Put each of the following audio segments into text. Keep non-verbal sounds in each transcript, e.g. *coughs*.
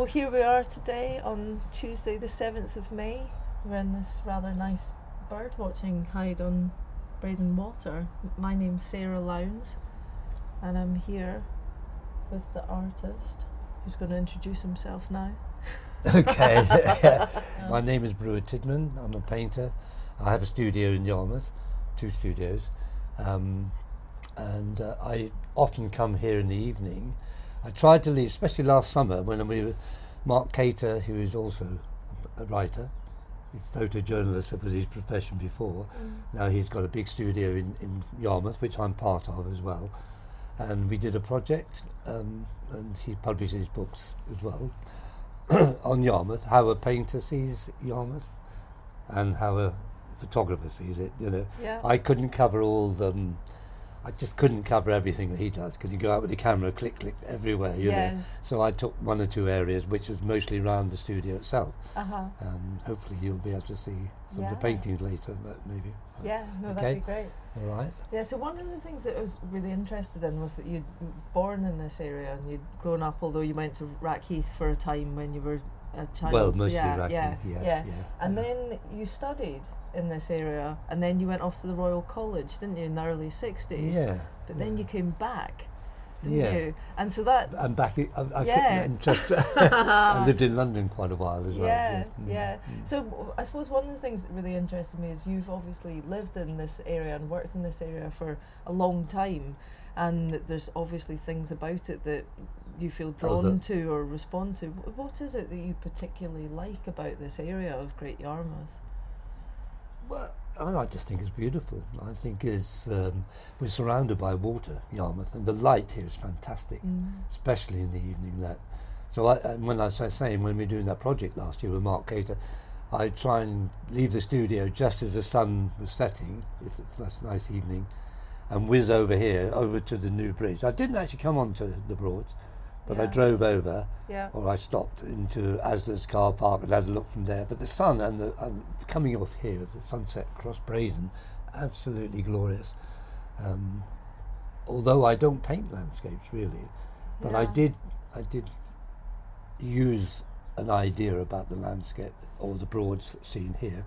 So here we are today on Tuesday, the 7th of May. We're in this rather nice bird watching hide on Breydon Water. My name's Sarah Lowndes, and I'm here with the artist who's going to introduce himself now. *laughs* Okay. *laughs* My name is Bruer Tidman. I'm a painter. I have a studio in Yarmouth, two studios. Um, and uh, I often come here in the evening. I tried to leave, especially last summer when we were, Mark Cater, who is also a writer, a photojournalist, that was his profession before. Mm. Now he's got a big studio in, in Yarmouth, which I'm part of as well. And we did a project, um, and he published his books as well, *coughs* on Yarmouth, how a painter sees Yarmouth and how a photographer sees it, you know. Yeah. I couldn't cover all the. Um, I just couldn't cover everything that he does because you go out with the camera, click, click everywhere, you know. yes. So I took one or two areas, which was mostly around the studio itself. Uh huh. Um, hopefully, you'll be able to see some of the paintings later, but maybe. Yeah, no, Okay. that'd be great. All right. Yeah, so one of the things that I was really interested in was that you'd born in this area and you'd grown up, although you went to Rackheath for a time when you were a child. Well, mostly yeah, yeah, yeah, yeah. yeah, And yeah. then you studied in this area, and then you went off to the Royal College, didn't you, in the early 60s? Yeah. But then you came back, didn't Yeah. you? And so that. I'm back. I, I Yeah. *laughs* *laughs* I lived in London quite a while as well. Yeah, yeah. mm. So I suppose one of the things that really interested me is you've obviously lived in this area and worked in this area for a long time, and there's obviously things about it that you feel Oh, drawn to or respond to. What is it that you particularly like about this area of Great Yarmouth? Well, I, mean, I just think it's beautiful. I think it's um, we're surrounded by water, Yarmouth, and the light here is fantastic, Mm. especially in the evening. That so I, and when I was saying when we were doing that project last year with Mark Cater, I try and leave the studio just as the sun was setting, if that's a nice evening, and whiz over here over to the new bridge. I didn't actually come onto the Broads, but I drove over Yeah. or I stopped into Asda's car park and had a look from there. But the sun and the and coming off here, the sunset across Breydon, absolutely glorious. Um, although I don't paint landscapes really, but I did I did use an idea about the landscape or the Broads scene here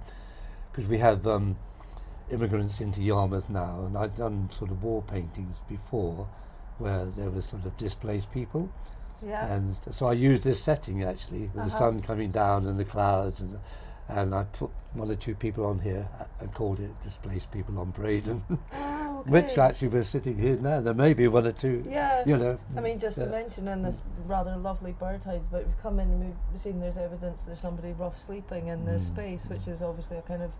because we have um, immigrants into Yarmouth now, and I've done sort of war paintings before where there were sort of displaced people. Yeah. And so I used this setting actually, with the Uh-huh. sun coming down and the clouds, and and I put one or two people on here and called it "Displaced People on Breydon," Oh, *laughs* okay. which actually we're sitting here now. There may be one or two, Yeah. you know. I mean, just to mention in this rather lovely bird hide, but we've come in and we've seen there's evidence there's somebody rough sleeping in this Mm, space, which is obviously a kind of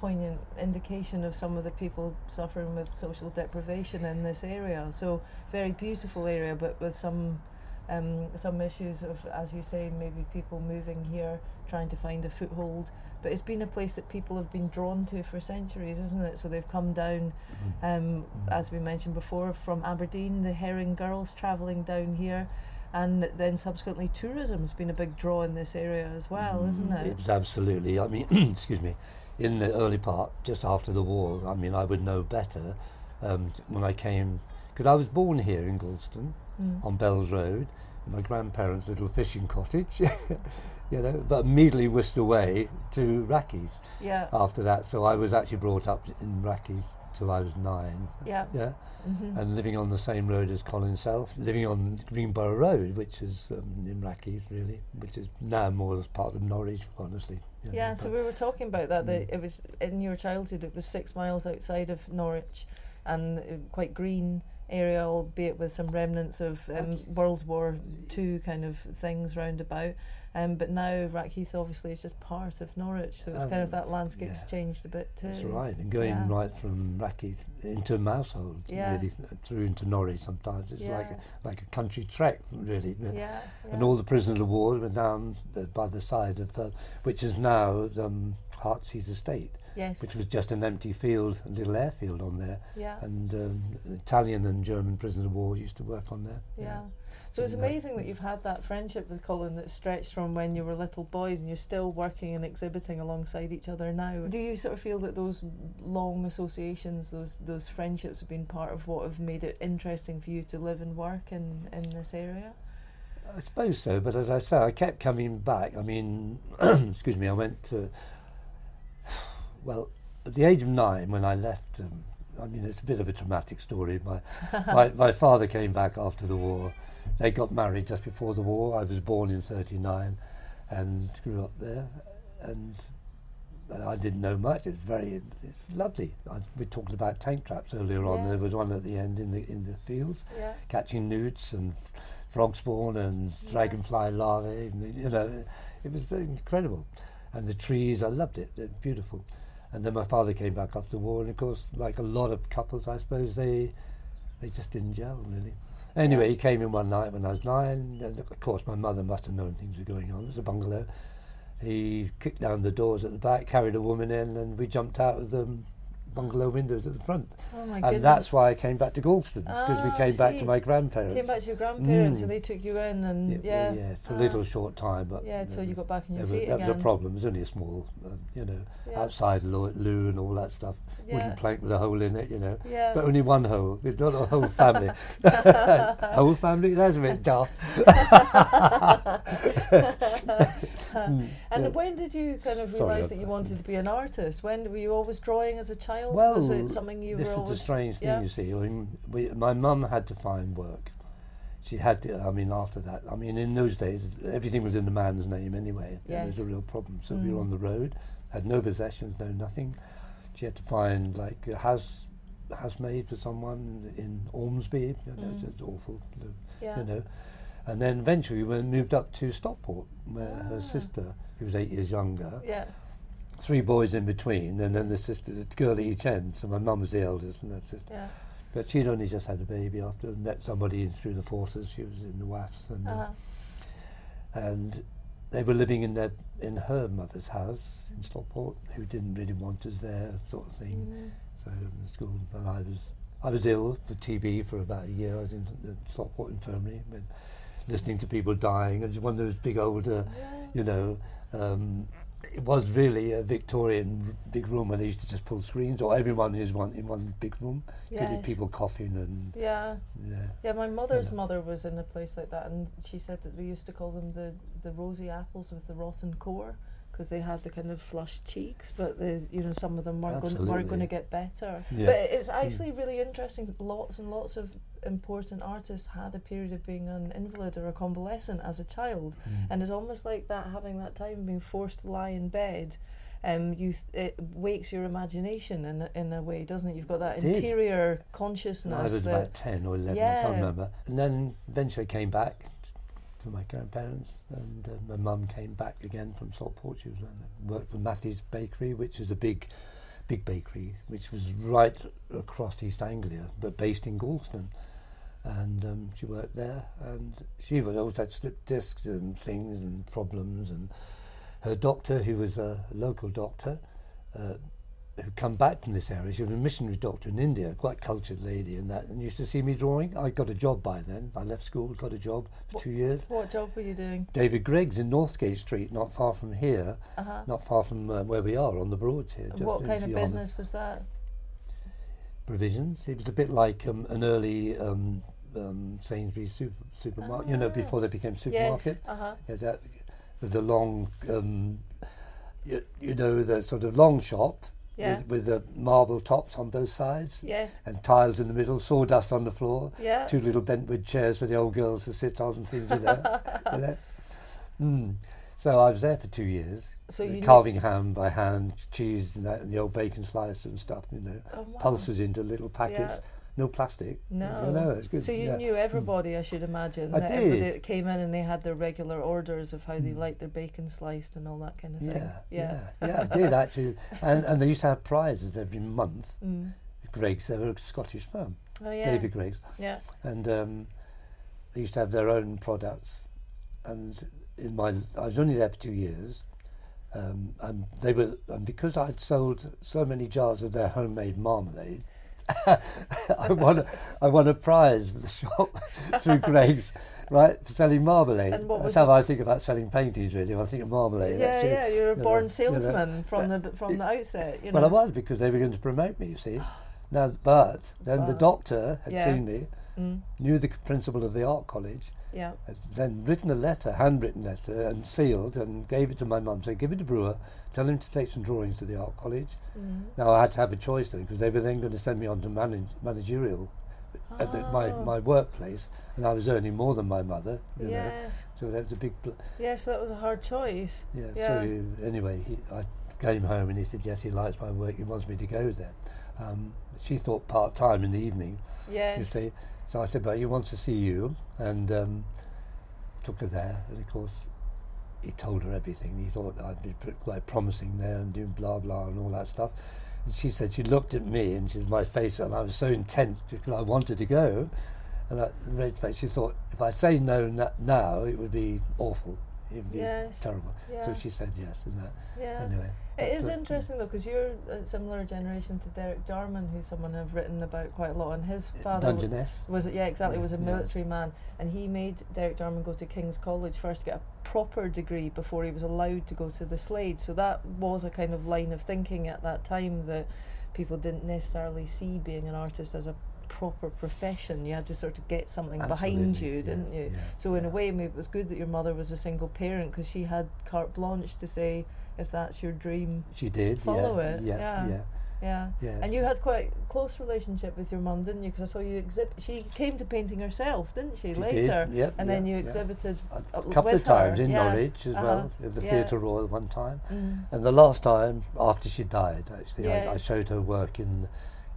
poignant indication of some of the people suffering with social deprivation in this area. So very beautiful area, but with some um, some issues of, as you say, maybe people moving here trying to find a foothold. But it's been a place that people have been drawn to for centuries, isn't it? So they've come down Mm. um, as we mentioned before, from Aberdeen, the Herring Girls travelling down here, and then subsequently tourism's been a big draw in this area as well, isn't Mm, it? It was absolutely. I mean, *clears throat* excuse me. In the early part, just after the war, I mean, I would know better um, when I came because I was born here in Gorleston Mm. on Bells Road, in my grandparents' little fishing cottage, *laughs* you know, but immediately whisked away to Rackheath Yeah, after that. So I was actually brought up in Rackheath till I was nine. yeah, Yeah, hmm and living on the same road as Colin Self, living on Greenborough Road, which is um, in Rackheath really, which is now more as part of Norwich, honestly. you know, yeah. So we were talking about that. That Mm. it was in your childhood. It was six miles outside of Norwich, and quite green area, albeit with some remnants of um, World War Two kind of things round about. Um, but now Rackheath obviously is just part of Norwich, so it's kind of Um, that landscape's yeah. changed a bit too. That's right, and going Yeah. right from Rackheath into Mousehold, Yeah. really through into Norwich. Sometimes it's like a, like a country trek, really. Yeah, yeah. And all the prisoners of war were down by the side of, uh, which is now um, Heartsease Estate, yes, which was just an empty field, a little airfield on there, yeah, and um, Italian and German prisoners of war used to work on there. yeah. So it's amazing that you've had that friendship with Colin that stretched from when you were little boys and you're still working and exhibiting alongside each other now. Do you sort of feel that those long associations, those those friendships have been part of what have made it interesting for you to live and work in, in this area? I suppose so, but as I say, I kept coming back. I mean, *clears throat* excuse me, I went to, well, at the age of nine when I left, um, I mean, it's a bit of a traumatic story. My, *laughs* my, my father came back after the war. They got married just before the war. I was born in 39 and grew up there. And I didn't know much. It was very it's lovely. I, we talked about tank traps earlier on. Yeah. There was one at the end in the in the fields, Yeah. catching newts and f- frog spawn and Yeah. dragonfly larvae. And, you know, it was incredible. And the trees, I loved it. They're beautiful. And then my father came back after the war, and of course, like a lot of couples, I suppose they they just didn't gel really. Anyway, Yeah. he came in one night when I was nine, and of course my mother must have known things were going on. It was a bungalow. He kicked down the doors at the back, carried a woman in, and we jumped out of the bungalow windows at the front. Oh my and goodness. that's why I came back to Gorleston because Ah, we I came back to my grandparents. Came back to your grandparents Mm. and they took you in and yeah, yeah. yeah, for a Ah. little short time, but Yeah, until you got back on your was, feet that was a problem. It was only a small, um, you know, Yeah. outside loo, loo and all that stuff. Yeah. Wooden plank with a hole in it, you know. Yeah. But only one hole, with not a whole family. *laughs* whole family? That's a bit daft. *laughs* *laughs* Mm, and when did you kind of realise that you wanted to be an artist? When were you always drawing as a child? Well, was it something you this were is always? the strange thing, yeah. you see. I mean, we, my mum had to find work. She had to, I mean, after that, I mean, in those days, everything was in the man's name anyway. and It was a real problem. So we were Mm. on the road, had no possessions, no nothing. She had to find, like, a house housemaid for someone in Ormesby. You know, it's, Mm. it's awful, Yeah. you know. And then eventually we moved up to Stockport, where Ah. her sister, who was eight years younger, Yeah. Three boys in between, and then the sister, the girl at each end. So my mum was the eldest, and that sister. Yeah. But she'd only just had a baby after met somebody through the forces. She was in the WAAFs, and uh, Uh-huh. and they were living in their in her mother's house in Stockport, who didn't really want us there, sort of thing. Mhm. So in the school, and I was I was ill for TB for about a year. I was in the Stockport infirmary, listening to people dying, and just one of those big old, uh, Yeah. you know. Um, it was really a Victorian big room where they used to just pull screens, or everyone is one in one big room. Yes. people coughing and Yeah. yeah. Yeah, my mother's mother was in a place like that, and she said that they used to call them the, the rosy apples with the rotten core because they had the kind of flushed cheeks, but the you know some of them weren't going weren't going to get better. Yeah. But it's mm. actually really interesting. Lots and lots of important artists had a period of being an invalid or a convalescent as a child, Mm. and it's almost like that having that time being forced to lie in bed. Um, you th- it wakes your imagination in a, in a way, doesn't it? You've got that It did. interior I consciousness was that about 10 or 11, I Yeah. can't remember. And then eventually I came back to my grandparents, and uh, my mum came back again from Stockport. She was uh, worked for Matthew's Bakery, which is a big, big bakery, which was right across East Anglia, but based in Gorleston. And um, she worked there, and she was always had slipped discs and things and problems. And her doctor, who was a local doctor, uh, who'd come back from this area. She was a missionary doctor in India, quite cultured lady, and that, and used to see me drawing. I got a job by then. I left school, got a job for What- two years. What job were you doing? David Greigs in Northgate Street, not far from here, Uh huh. not far from uh, where we are on the Broads here. Just What in kind of business was that? Provisions. It was a bit like um, an early um, um, Sainsbury's super, supermarket. You know, Ah. before they became supermarket. Yes. Uh huh. Yeah, that, with the long, um, you, you know, the sort of long shop Yeah. with, with the marble tops on both sides Yes. and tiles in the middle, sawdust on the floor, Yeah. two little bentwood chairs for the old girls to sit on and things like that. you know? *laughs* mm. So I was there for two years, So knew- carving ham by hand, cheese and that, and the old bacon slice and stuff. You know, Oh, wow. pulses into little packets, Yeah. No plastic. No. So, no, it's good. So you yeah. knew everybody, I should imagine. I that everybody did. that came in and they had their regular orders of how they Mm. liked their bacon sliced and all that kind of thing. Yeah, yeah, yeah, I did actually, and and they used to have prizes every month. *laughs* Mm. Greigs, they were a Scottish firm, Oh yeah. David Greigs, Yeah. and um, they used to have their own products. And in my, I was only there for two years, um, and they were, and because I'd sold so many jars of their homemade marmalade, *laughs* I won, a, I won a prize for the shop *laughs* through Greigs, right, for selling marmalade. And what was That's how I think about selling paintings. Really, I think of marmalade. Yeah, actually. yeah, you're a you born know, you know. salesman from the from the outset. You know, Well, I was because they were going to promote me. You see, *gasps* now but then the doctor had Yeah. seen me, Mm. knew the principal of the art college, Yeah. had then written a letter, handwritten letter, and sealed, and gave it to my mum. Said, "Give it to Bruer. Tell him to take some drawings to the art college." Mm. Now I had to have a choice then because they were then going to send me on to manage, managerial at the, my Oh. my workplace, and I was earning more than my mother. You know, Yes. so that was a big. Pl- Yes, that was a hard choice. yeah. Yeah. So anyway, he, I came home and he said, "Yes, he likes my work. He wants me to go there." Um, she thought part time in the evening. You see, so I said, "But he wants to see you," and um, took her there. And of course, he told her everything. He thought that I'd be quite promising there and doing blah blah and all that stuff. And she said she looked at me and she said my face, and I was so intent because I wanted to go. And I red face. She thought if I say no na- now, it would be awful. It would be Yes. terrible. Yeah. So she said yes, and that yeah. anyway. It is interesting though, because you're a similar generation to Derek Jarman, who someone have written about quite a lot. And his uh, father Dungeness. was it? Yeah, exactly. Yeah, was a yeah. military man, and he made Derek Jarman go to King's College first to get a proper degree before he was allowed to go to the Slade. So that was a kind of line of thinking at that time that people didn't necessarily see being an artist as a proper profession. You had to sort of get something behind you, yeah, didn't you? yeah, So in a way, maybe it was good that your mother was a single parent because she had carte blanche to say, if that's your dream, She did. follow yeah, it, Yeah. yeah. Yeah. yeah. yeah. And you had quite close relationship with your mum, didn't you? Because I saw you exhibit. She came to painting herself, didn't she? She later, did, yep, and then you yeah. exhibited. a uh, couple of times her, in yeah. Norwich as Uh-huh. well, at the Yeah. Theatre Royal one time. Mm. And the last time after she died, actually, I, I showed her work in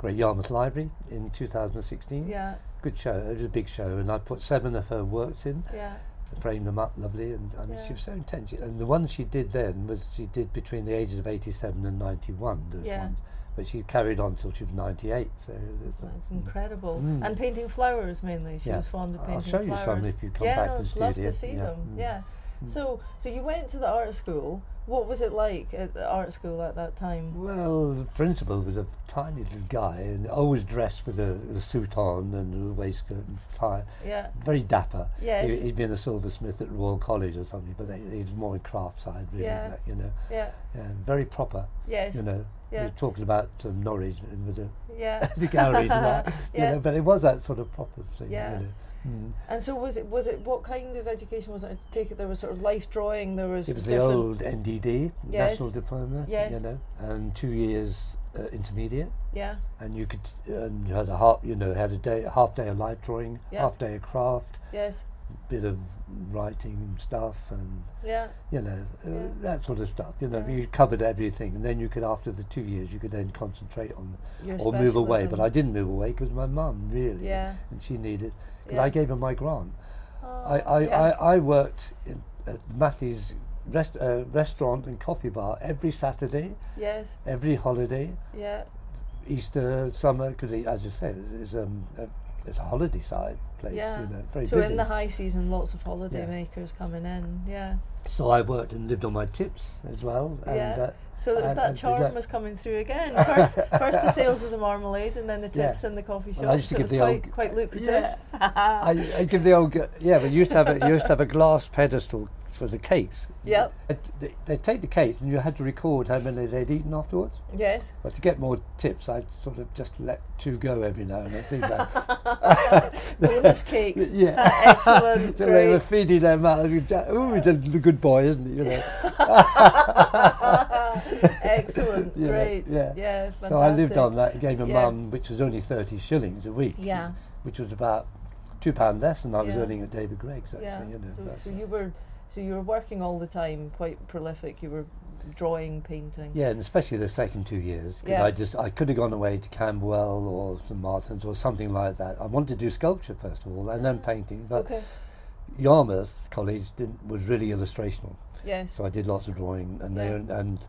Great Yarmouth Library in 2016. Yeah, Good show. It was a big show, and I put seven of her works in, yeah, framed them up lovely, and I mean, Yeah. she was so intense. And the ones she did then was she did between the ages of 87 and 91. Those Yeah. ones, but she carried on till she was 98. So that's mm. incredible. Mm. And painting flowers mainly. She Yeah. was fond of painting flowers. I'll show you flowers. some if you come yeah, back no, to the I'd love studio. to see Yeah. them. Mm. Yeah. So, so you went to the art school. What was it like at the art school at that time? Well, the principal was a tiny little guy and always dressed with a, a suit on and a waistcoat and tie. Yeah. Very dapper. Yes. He, he'd been a silversmith at Royal College or something, but he was more in craft side, really. Yeah. You know, yeah. yeah, very proper. Yes. You know, we Yeah. were talking about um, Norwich and with the, Yeah. *laughs* the galleries and that. *laughs* Yeah. You know, but it was that sort of proper thing. Yeah. You know. Mm. And so was it? Was it? What kind of education was it? I take it there was sort of life drawing. There was. It was the old NDD, Yes. National Diploma. Yes. You know, and two years uh, intermediate. Yeah. and you could and you had a half you know had a day half day of life drawing Yeah. half day of craft Yes. Bit of writing stuff and Yeah. you know uh, Yeah. that sort of stuff you know Yeah. you covered everything and then you could after the two years you could then concentrate on Your or move away but. I didn't move away because my mum really Yeah. and she needed Yeah. I gave her my grant Oh, I, I. I, I worked in, at Matthew's rest, uh, restaurant and coffee bar every Saturday Yes. every holiday Yeah. Easter, summer, because as you say, it's, it's, um, a, it's a holiday side place. Yeah. You know, very so busy. in the high season, lots of holiday Yeah. makers coming in. Yeah. so I worked and lived on my tips as well. And, Yeah. uh, So it was And- that and charm that- was coming through again. First, first the sales of the marmalade, and then the Yeah. tips in the coffee shop. Well, I used so to it was give the quite, old- quite lucrative. yeah. *laughs* I, I give the old yeah, but you used to have a, you used to have a glass pedestal for the cakes. Yep. They, they take the cakes and you had to record how many they'd eaten afterwards. Yes. But to get more tips, I sort of just let two go every now and then. Things like Bonus cakes. *laughs* Yeah. *laughs* Excellent. so they were feeding them out. Ooh, he's a good boy, isn't he? You know. *laughs* Excellent. Great. yeah. Yeah. So I lived on that. Gave a Yeah. mum, which was only thirty shillings a week. Yeah. Which was about two pound less than I was earning at David Greig's. Actually, Yeah. you know. so, so you were, so you were working all the time, quite prolific. You were drawing, painting. yeah, and especially the second two years, 'cause Yeah. I just I could have gone away to Camberwell or St Martin's or something like that. I wanted to do sculpture first of all, and then ah, painting. But Okay. Yarmouth College didn't was really illustrational, Yes. so I did lots of drawing, and Yeah. they and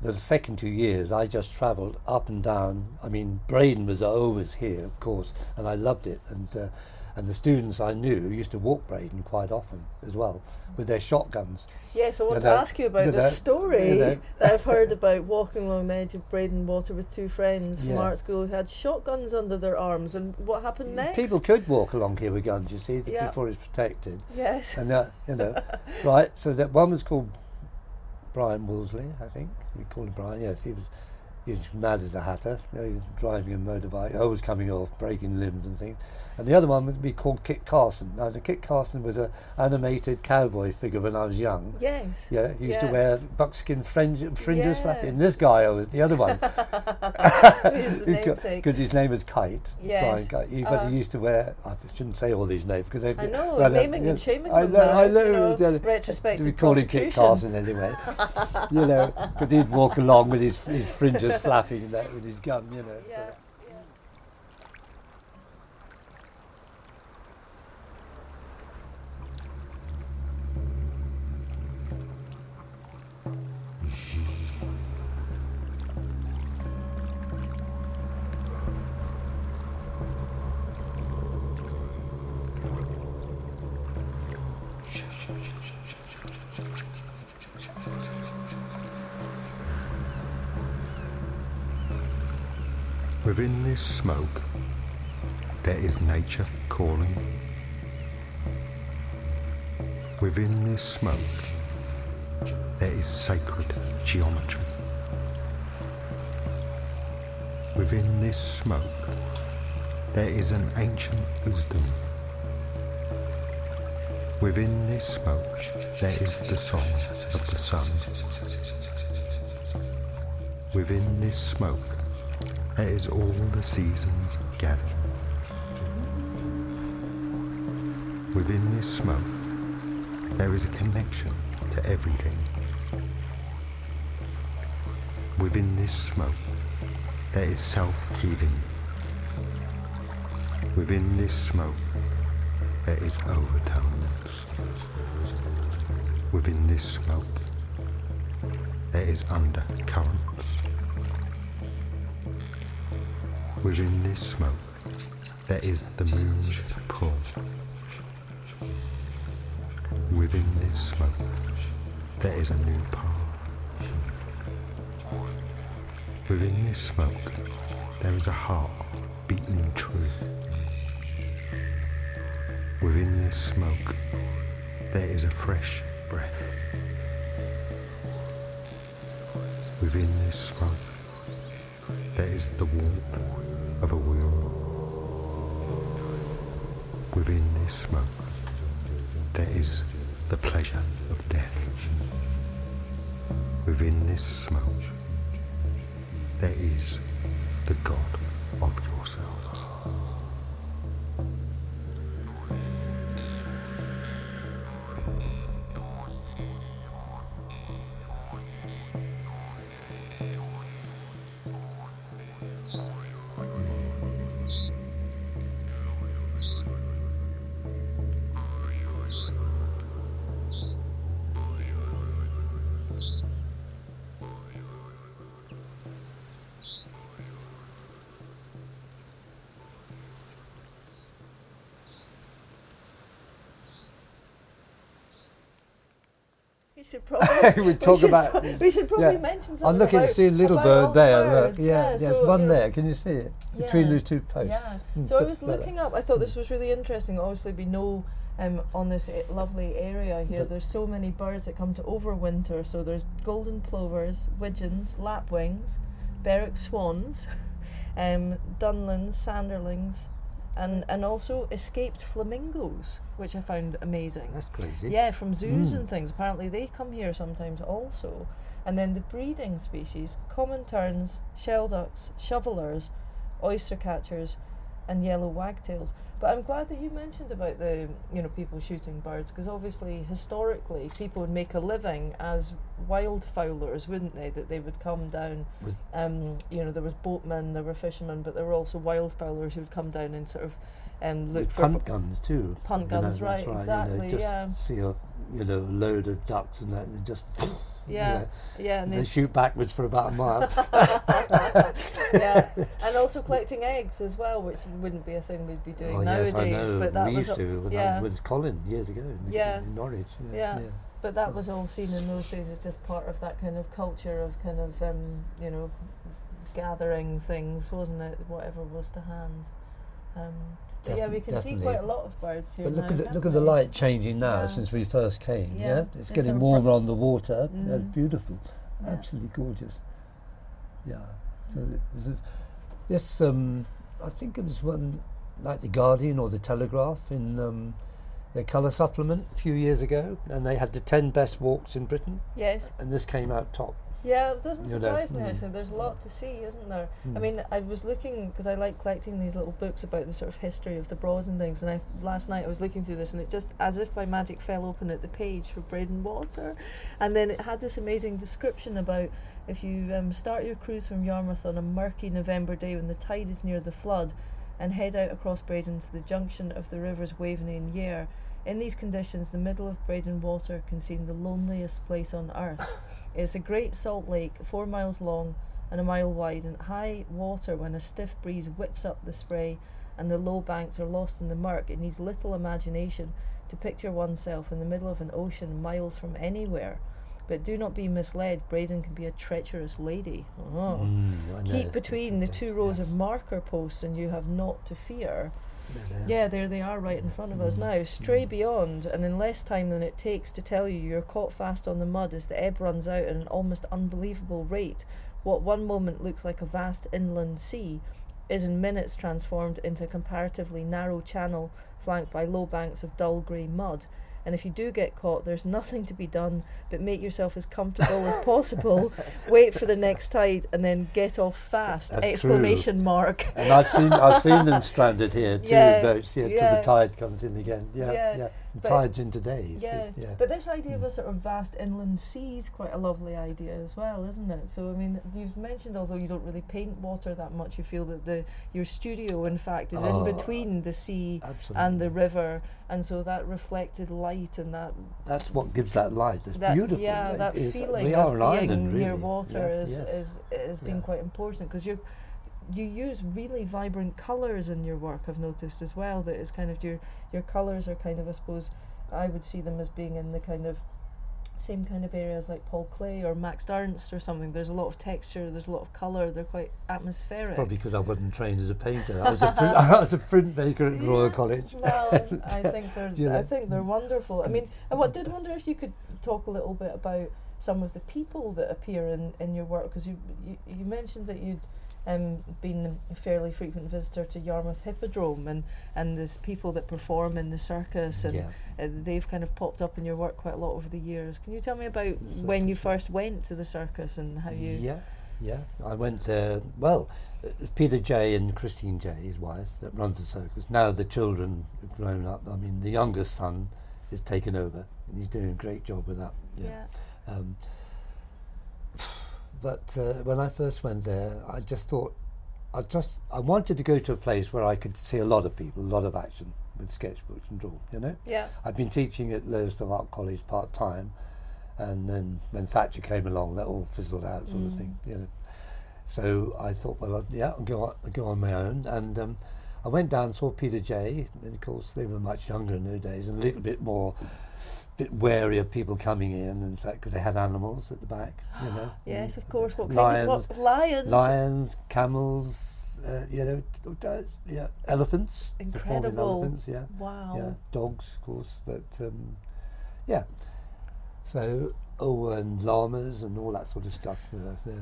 the second two years I just travelled up and down. I mean, Breydon was always here, of course, and I loved it, and. Uh, and the students I knew used to walk Breydon quite often as well with their shotguns. Yes, I want You to ask you about you the know, story you know. *laughs* that I've heard about walking along the edge of Breydon Water with two friends from Yeah. art school who had shotguns under their arms. And what happened next? People could walk along here with guns, you see, Yeah. before it's protected. Yes. And uh, you know, *laughs* right? So that one was called Brian Woolsey, I think we called him Brian. Yes, he was. He's mad as a hatter. You know, he's driving a motorbike, always coming off, breaking limbs and things. And the other one would be called Kit Carson. Now, the Kit Carson was an animated cowboy figure when I was young. Yes. Yeah, he used to wear buckskin fringe, fringes Yeah. flapping. And this guy was the other one. *laughs* *laughs* Who's the namesake? Because his name was Kite. Yes. Brian Kite. He, but Uh, he used to wear, I shouldn't say all these names because they I know, well, naming yeah, and shaming I know, now, I know. you know, yeah. retrospective We call him Kit. Carson anyway. you know, because he'd walk along with his, his *laughs* fringes flapping that with his gun, you know. *laughs* Yeah. yeah. Within this smoke, there is nature calling. Within this smoke, there is sacred geometry. Within this smoke, there is an ancient wisdom. Within this smoke, there is the song of the sun. Within this smoke, there is all the seasons gathered. Within this smoke, there is a connection to everything. Within this smoke, there is self-healing. Within this smoke, there is overtones. Within this smoke, there is undercurrents. Within this smoke, there is the moon's pull. Within this smoke, there is a new path. Within this smoke, there is a heart beating true. Within this smoke, there is a fresh breath. Within this smoke, there is the warmth of a wheel. Within this smoke, there is the pleasure of death. Within this smoke, there is the God should probably *laughs* We talk should about- pro- we should probably yeah. mention something I'm looking about, to see a little bird there. birds. Look, yeah, there's so, one there. Can you see it between Yeah. those two posts? Yeah. Mm, So I was looking up. I thought this was really interesting. Obviously, we know um, on this eh, lovely area here, But- there's so many birds that come to overwinter. So there's golden plovers, widgeons, lapwings, Bewick swans, *laughs* um, dunlins, sanderlings, and and also escaped flamingos, which I found amazing. That's crazy. Yeah, from zoos Mm. and things. Apparently, they come here sometimes also. And then the breeding species common terns, shell ducks, shovelers, oyster catchers, and yellow wagtails. But I'm glad that you mentioned about the you know people shooting birds because obviously historically people would make a living as wildfowlers, wouldn't they? That they would come down. Um, you know, there was boatmen, there were fishermen, but there were also wildfowlers who would come down and sort of um, look With for punt guns too. punt you know, guns, that's right, You know, exactly, yeah. see a you know load of ducks and that, and just *laughs* you Yeah, know, yeah, and they they shoot backwards for about a mile. *laughs* yeah, *laughs* and also collecting eggs as well, which wouldn't be a thing we'd be doing oh yes, nowadays. I know. But that we was used to when yeah. I was with Colin years ago. In, Yeah. in Norwich. Yeah. yeah. but that was all seen in those days as just part of that kind of culture of kind of um, you know gathering things, wasn't it? Whatever was to hand. Um, yeah, we can see quite a lot of birds here. But look now, at the, look at the light changing now Yeah. since we first came. Yeah, Yeah, it's it's getting warmer on the water. That's Mhm. beautiful, Yeah. absolutely gorgeous. Yeah. So this is this. Um, I think it was one like the Guardian or the Telegraph in um, their colour supplement a few years ago, and they had the ten best walks in Britain, Yes. and this came out top. Yeah, it doesn't You know, surprise me mm. actually. There's a lot to see, isn't there? I Mm. mean, I was looking because I like collecting these little books about the sort of history of the Broads and things. And I last night I was looking through this, and it just as if by magic fell open at the page for Breydon Water, and then it had this amazing description about if you um, start your cruise from Yarmouth on a murky November day when the tide is near the flood, and head out across Breydon to the junction of the rivers Waveney and Yare. In these conditions, the middle of Breydon Water can seem the loneliest place on earth. It's a great salt lake, four miles long and a mile wide, and high water when a stiff breeze whips up the spray and the low banks are lost in the murk. It needs little imagination to picture oneself in the middle of an ocean miles from anywhere. But do not be misled, Breydon can be a treacherous lady. Oh. Mm, Keep between the two rows yes. of marker posts, and you have naught to fear. Yeah. There they are right in front of us Mm. now. Stray Mm. beyond, and in less time than it takes to tell you you're caught fast on the mud as the ebb runs out at an almost unbelievable rate. What one moment looks like a vast inland sea is in minutes transformed into a comparatively narrow channel flanked by low banks of dull grey mud. And if you do get caught, there's nothing to be done but make yourself as comfortable as possible, *laughs* wait for the next tide, and then get off fast! That's Exclamation mark. And I've seen I've seen them *laughs* stranded here too. Yeah, boats yeah, till the tide comes in again. Yeah, Yeah, yeah. But- tides in today. you see, Yeah. yeah. But this idea of Mm. a sort of vast inland sea is quite a lovely idea as well, isn't it? So I mean, you've mentioned although you don't really paint water that much, you feel that the your studio in fact is Oh, in between the sea Absolutely. and the river, and so that reflected light and that That's what gives that light. It's that beautiful. yeah It that is- feeling we of are an being island, near water Yeah, is, yes. is has been quite important because you you use really vibrant colours in your work. I've noticed as well that it's kind of your your colours are kind of I suppose I would see them as being in the kind of same kind of areas like Paul Klee or Max Ernst or something. There's a lot of texture, there's a lot of colour. They're quite atmospheric. Probably because I wasn't trained as a painter. I was a print, *laughs* I was a printmaker at Royal College. Well, I *laughs* think they're You know? I think they're wonderful. I mean, I wa- did wonder if you could talk a little bit about some of the people that appear in, in your work because you, you you mentioned that you'd um, been a fairly frequent visitor to Yarmouth Hippodrome and and there's people that perform in the circus and Yeah. uh, they've kind of popped up in your work quite a lot over the years. Can you tell me about when you first went to the circus and how you? Yeah, yeah. I went there. Well, it's Peter Jay and Christine Jay, his wife, that runs the circus. Now the children have grown up. I mean, the youngest son is taken over, and he's doing a great job with that. Yeah. Um, but uh, when I first went there, I just thought, I just I wanted to go to a place where I could see a lot of people, a lot of action with sketchbooks and draw. You know, Yeah. I'd been teaching at Lowestoft Art College part time, and then when Thatcher came along, that all fizzled out, sort of Mm. thing. You know, so I thought, well, I'd, yeah, I'll go on, I'll go on my own, and um, I went down, saw Peter Jay, and of course they were much younger in those days, and a little bit more, bit wary of people coming in. In fact, because they had animals at the back, you know. *gasps* Yes, of course. What kind lions, of what, lions? lions, camels, uh, you know, yeah, elephants, Incredible. elephants, yeah Wow. yeah, dogs, of course, but um, yeah. So, oh, and llamas and all that sort of stuff. Uh, yeah.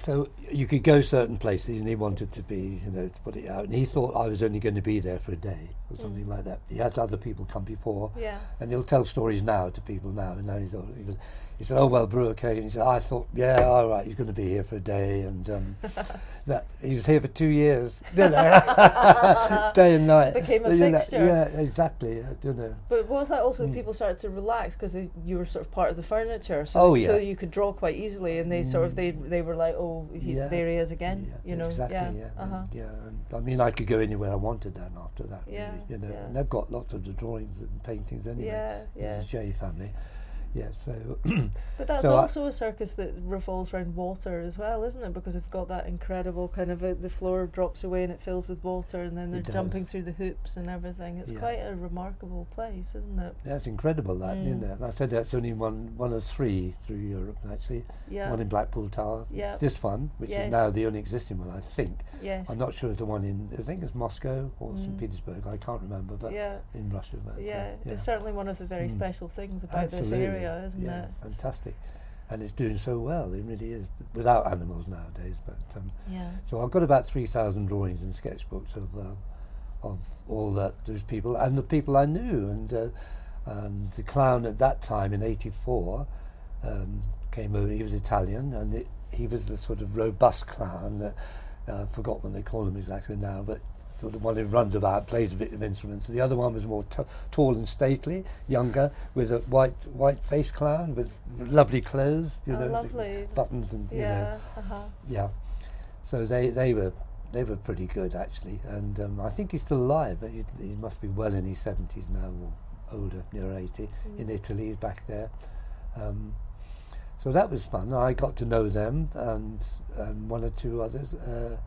So you could go certain places, and he wanted to be, you know, to put it out. And he thought I was only going to be there for a day or something Mm. like that. He has other people come before, Yeah. and he'll tell stories now to people now. And now he's, all- he, said, "Oh well, Bruer came." He said, "I thought, yeah, all right, he's going to be here for a day." And um, *laughs* that he was here for two years, *laughs* you know, *laughs* day and night. Became a You know, fixture. Yeah, exactly. Don't know. But was that also Mm. people started to relax because you were sort of part of the furniture, so Oh, so you could draw quite easily, and they sort of they they were like, oh, he, Yeah. there he is again, Yeah, you know, exactly. yeah, Yeah, uh-huh. yeah. And, I mean, I could go anywhere I wanted then after that. Yeah, really, you know, yeah. and they've got lots of the drawings and paintings anyway. yeah, yeah. The Jay family. Yeah. So *clears throat* But that's So also a circus that revolves around water as well, isn't it? Because they've got that incredible kind of uh the floor drops away and it fills with water, and then they're jumping through the hoops and everything. It's Yeah. quite a remarkable place, isn't it? that's incredible. That Mm. isn't it? I said that's only one one of three through Europe actually. Yeah. One in Blackpool Tower. Yeah. This one, which Yes. is now the only existing one, I think. yes. I'm not sure if the one in I think it's Moscow or Mm. St Petersburg. I can't remember, but yeah. in Russia. But, uh, Yeah, yeah. it's certainly one of the very Mm. special things about Absolutely. this area, isn't yeah, it? Fantastic. and it's doing so well. It really is without animals nowadays. But um, Yeah. so I've got about three thousand drawings and sketchbooks of uh, of all that those people and the people I knew, and uh, and the clown at that time in '84 um, came over. He was Italian, and it, he was the sort of robust clown. That, uh, I forgot what they call him exactly now, but sort of one who runs about, plays a bit of instruments. The other one was more t- tall and stately, younger, with a white white face clown with lovely clothes, you Oh, know, lovely. buttons and you know, Yeah. Uh-huh. yeah. So they, they were they were pretty good actually, and um, I think he's still alive. But he, he must be well in his seventies now or older, near eighty. In Mm. Italy, he's back there. Um, so that was fun. I got to know them and and one or two others. Uh,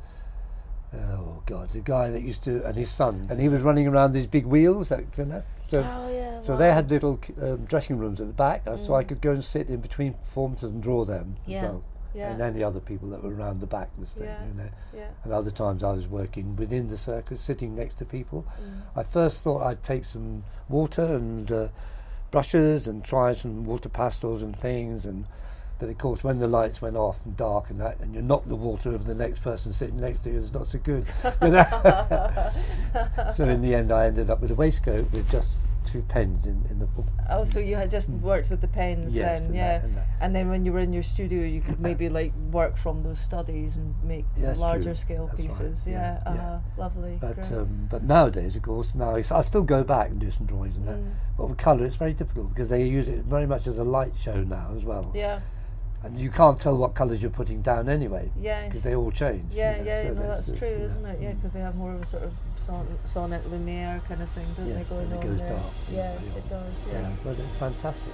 oh God, the guy that used to and his son, and he was running around these big wheels. That, you know, so oh yeah. so wow. they had little um, dressing rooms at the back, uh, so I Mm. could go and sit in between performances and draw them Yeah. as well Yeah. and any other people that were around the back of the stage, you know. yeah. And other times I was working within the circus, sitting next to people. Mm. I first thought I'd take some water and uh, brushes and try some water pastels and things, and but of course when the lights went off and dark and that, and you knock the water over the next person sitting next to you, it's not so good. *laughs* so in the end, I ended up with a waistcoat with just two pens in, in the. book. Oh, so you had just worked with the pens Yes, then, and yeah. that- and that. And then when you were in your studio, you could maybe like work from those studies and make Yeah, larger true. scale That's right. pieces. Yeah, Yeah, yeah. uh-huh. lovely. But um, but nowadays, of course, now I still go back and do some drawings and that. Mm. But with colour, it's very difficult because they use it very much as a light show now as well. yeah, And you can't tell what colours you're putting down anyway yes. because they all change. you Yeah, know, yeah, so no, that's true, isn't it? Yeah, because they have more of a sort of son- sonnet lumiere kind of thing, don't Yes, they, going and it on goes there? dark. Yeah, it does. Yeah, Yeah. but it's fantastic.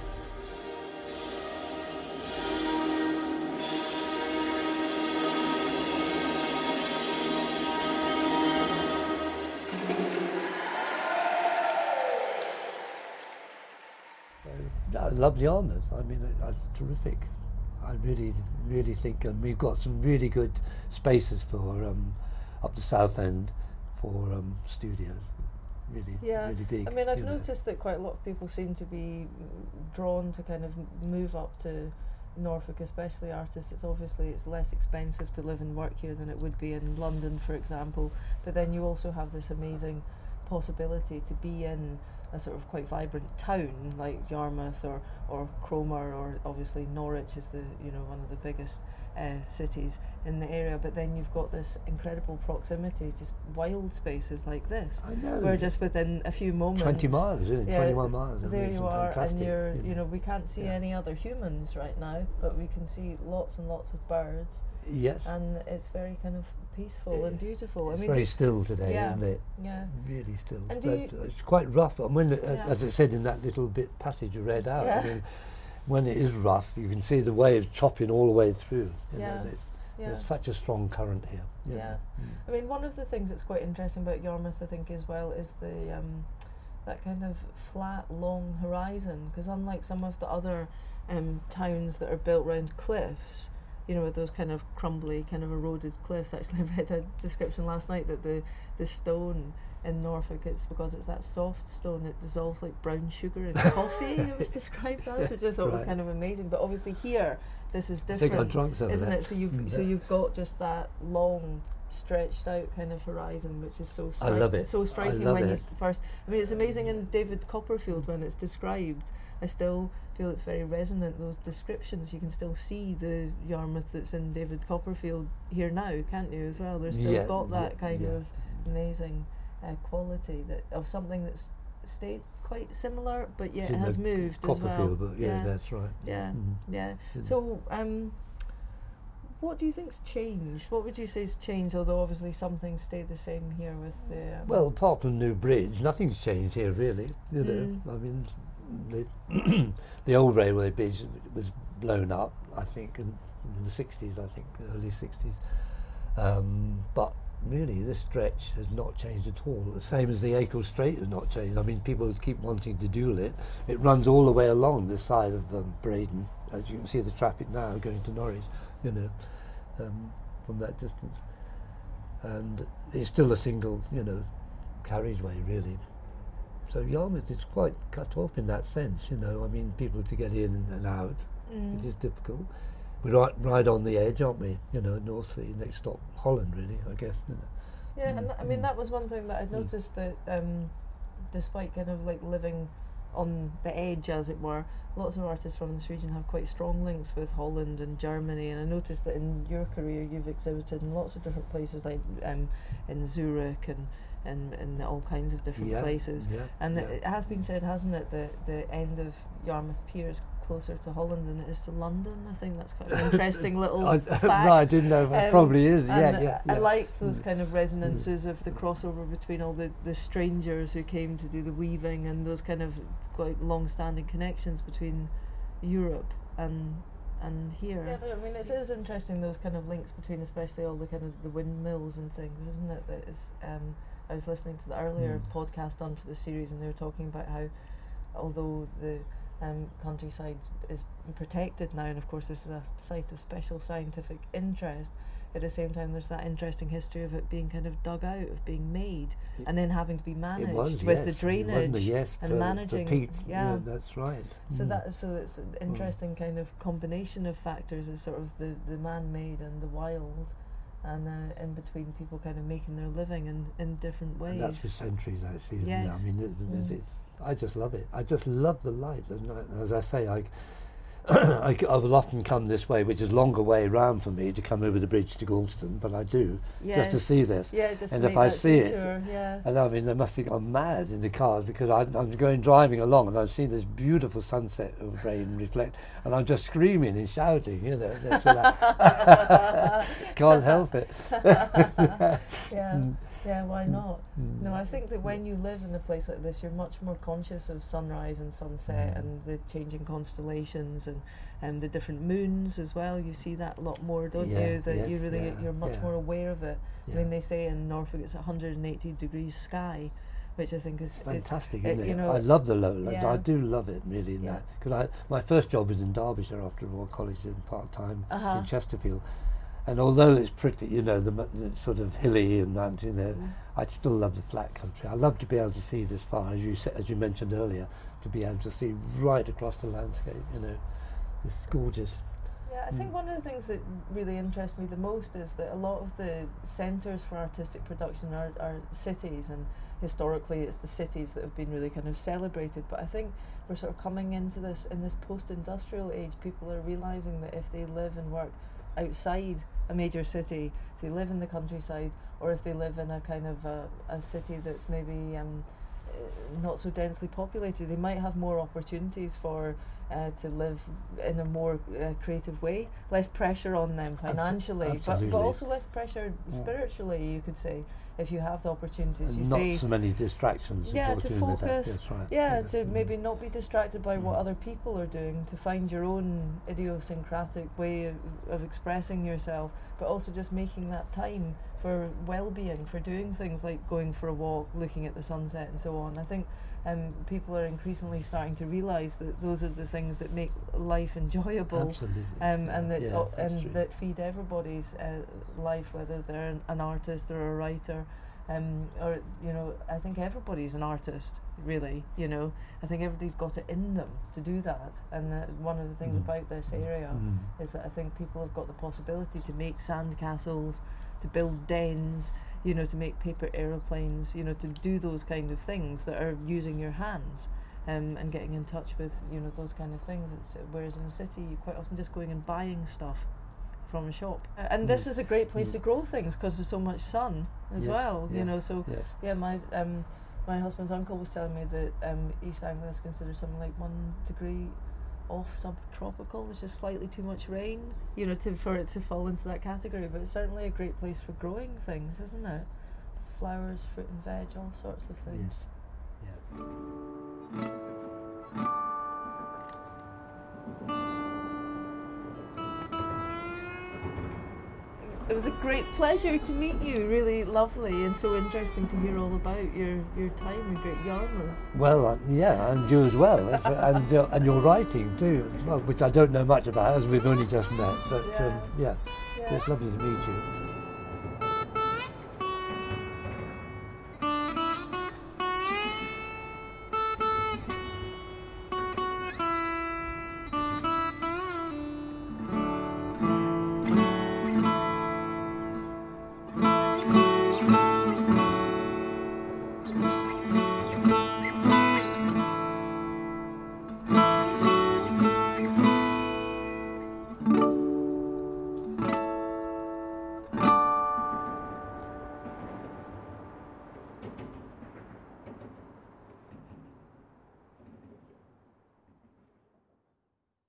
So, I love the armours. I mean, that's terrific. I really, really think, and we've got some really good spaces for um, up the south end for um, studios. Really, Yeah, really big. I mean, I've know. noticed that quite a lot of people seem to be drawn to kind of move up to Norfolk, especially artists. It's obviously it's less expensive to live and work here than it would be in London, for example. But then you also have this amazing possibility to be in a sort of quite vibrant town like Yarmouth or or Cromer or obviously Norwich is the you know one of the biggest uh, cities in the area. But then you've got this incredible proximity to wild spaces like this. I know. We're just within a few moments. 20 miles, isn't it? Yeah, 21 miles. There you are, and you're, you you know, we can't see Yeah. any other humans right now, but we can see lots and lots of birds, Yes. and it's very kind of peaceful and beautiful. it's I mean, very still today, yeah. isn't it? yeah, Really still. And But it's quite rough. And when, uh, Yeah. as I said in that little bit passage you read out, Yeah. I mean, when it is rough, you can see the waves chopping all the way through. Yeah. know, there's, yeah. there's such a strong current here. Yeah. Mm. I mean, one of the things that's quite interesting about Yarmouth, I think, as well, is the um, that kind of flat, long horizon. Because unlike some of the other um, towns that are built around cliffs, you know, with those kind of crumbly, kind of eroded cliffs. Actually, *laughs* I read a description last night that the the stone in Norfolk, it's because it's that soft stone it dissolves like brown sugar in *laughs* coffee. It was described as, which I thought was kind of amazing. But obviously here, this is I think I'm different drunk some of isn't it? So you've Mm. so you've got just that long, stretched out kind of horizon, which is so I love it. so I striking when you it. s- first. I mean, it's amazing in David Copperfield when it's described. I still feel it's very resonant. Those descriptions, you can still see the Yarmouth that's in David Copperfield here now, can't you? As well, there's still Yeah, got that yeah, kind yeah. of amazing uh, quality that of something that's stayed quite similar, but yet in has moved as well. Copperfield, but yeah, yeah, that's right. yeah, Mm. yeah. So, um, what do you think's changed? What would you say's changed? Although obviously some things stayed the same here with the. Um, Well, apart from New Bridge, nothing's changed here really. You know, Mm. I mean, the *clears throat* the old railway bridge was blown up. I think in, in the sixties. I think early sixties. Um, but really, this stretch has not changed at all. The same as the Acle Straight has not changed. I mean, people keep wanting to duel it. It runs all the way along this side of um, Breydon, as you can see the traffic now going to Norwich. You know, um, from that distance, and it's still a single, you know, carriageway really. So Yarmouth is quite cut off in that sense, you know. I mean, people to get in and out Mm. It is difficult. We're right, right on the edge, aren't we? You know, North Sea, next stop Holland, really, I guess. You know. Yeah, Mm, and I mean mm. that was one thing that I'd Mm. noticed that um, despite kind of like living on the edge, as it were, lots of artists from this region have quite strong links with Holland and Germany. And I noticed that in your career, you've exhibited in lots of different places, like um, in Zurich and and in all kinds of different yeah, places. Yeah, And yeah. it has been said, hasn't it, that the end of Yarmouth Pier is closer to Holland than it is to London. I think that's quite an *laughs* interesting little I, *laughs* fact. right, I didn't know. It Um, probably is. Yeah, And yeah, I like those Mm. kind of resonances of the crossover between all the, the strangers who came to do the weaving and those kind of quite long standing connections between Europe and and here. Yeah, there- I mean, it is interesting those kind of links between, especially all the kind of the windmills and things, isn't it? That is. Um, I was listening to the earlier Mm. podcast done for the series, and they were talking about how, although the um, countryside is protected now, and of course this is a site of special scientific interest. At the same time, there's that interesting history of it being kind of dug out, of being made, It- and then having to be managed was, with yes, the drainage. was, yes, and for, managing, For peat, yeah. that's right. So Mm. that so it's an interesting kind of combination of factors. Is sort of the the man-made and the wild, and uh, in between people kind of making their living in in different ways. And that's for centuries, actually. Yes. I mean, it, it's, Mm. it's, I just love it. I just love the light. And I, as I say, I, *clears throat* I, I will often come this way, which is a longer way round for me to come over the bridge to Gorleston, but I do just to see this. Yeah, just and if I see it, yeah. And I mean, they must have gone mad in the cars because I, I'm going driving along and I've seen this beautiful sunset of rain reflect, and I'm just screaming and shouting, you know. That's what I *laughs* *laughs* can't help it. *laughs* yeah, Mm. Yeah. Why not? Mm. No, I think that when you live in a place like this, you're much more conscious of sunrise and sunset Mm. and the changing constellations and um, the different moons as well. You see that a lot more, don't Yeah, you? That you really yeah, you're much yeah. more aware of it. I mean, they say in Norfolk it's 180 degrees sky, which I think is It's is fantastic, it- isn't it? you know, I love the lowlands. I do love it really. In that because I my first job was in Derbyshire after Royal College in part time Uh-huh. in Chesterfield, and although it's pretty, you know, the, the sort of hilly and that, you know, Mm. I still love the flat country. I love to be able to see this far, as you sa- as you mentioned earlier, to be able to see right across the landscape. You know, it's gorgeous. Yeah, I think Mm. one of the things that really interests me the most is that a lot of the centres for artistic production are, are cities, and historically it's the cities that have been really kind of celebrated. But I think we're sort of coming into this in this post-industrial age. People are realizing that if they live and work outside a major city, if they live in the countryside, or if they live in a kind of a, a city that's maybe um, uh, not so densely populated, they might have more opportunities for uh, to live in a more uh, creative way, less pressure on them financially, but, but also less pressure spiritually. You could say if you have the opportunities, you not say so many distractions. Yeah, to in with that. focus. Right. yeah, to Mm. maybe not be distracted by what Mm. other people are doing, to find your own idiosyncratic way of, of expressing yourself, but also just making that time for well-being, for doing things like going for a walk, looking at the sunset, and so on. I think um, people are increasingly starting to realise that those are the things that make life enjoyable. Absolutely. Um, and that Yeah, o- and true. that feed everybody's uh, life, whether they're an, an artist or a writer, um, or you know, I think everybody's an artist, really. You know, I think everybody's got it in them to do that. And uh, one of the things Mm. about this area Mm. is that I think people have got the possibility to make sand castles, to build dens, you know, to make paper aeroplanes, you know, to do those kind of things that are using your hands. Um, and getting in touch with you know those kind of things. It's, whereas in the city, you're quite often just going and buying stuff from a shop. Uh, and this Mm. is a great place Mm. to grow things because there's so much sun as Yes, well. You know, so yes. yeah, my um, my husband's uncle was telling me that um, East Anglia is considered something like one degree off subtropical. There's just slightly too much rain, you know, to for it to fall into that category. But it's certainly a great place for growing things, isn't it? Flowers, fruit and veg, all sorts of things. Yes. Yeah. It was a great pleasure to meet you. Really lovely and so interesting to hear all about your, your time in Great Yarmouth. Well, uh, yeah, and you as well, and your, and your writing too, as well, which I don't know much about, as we've only just met. But Yeah. um, yeah, Yeah. it's lovely to meet you.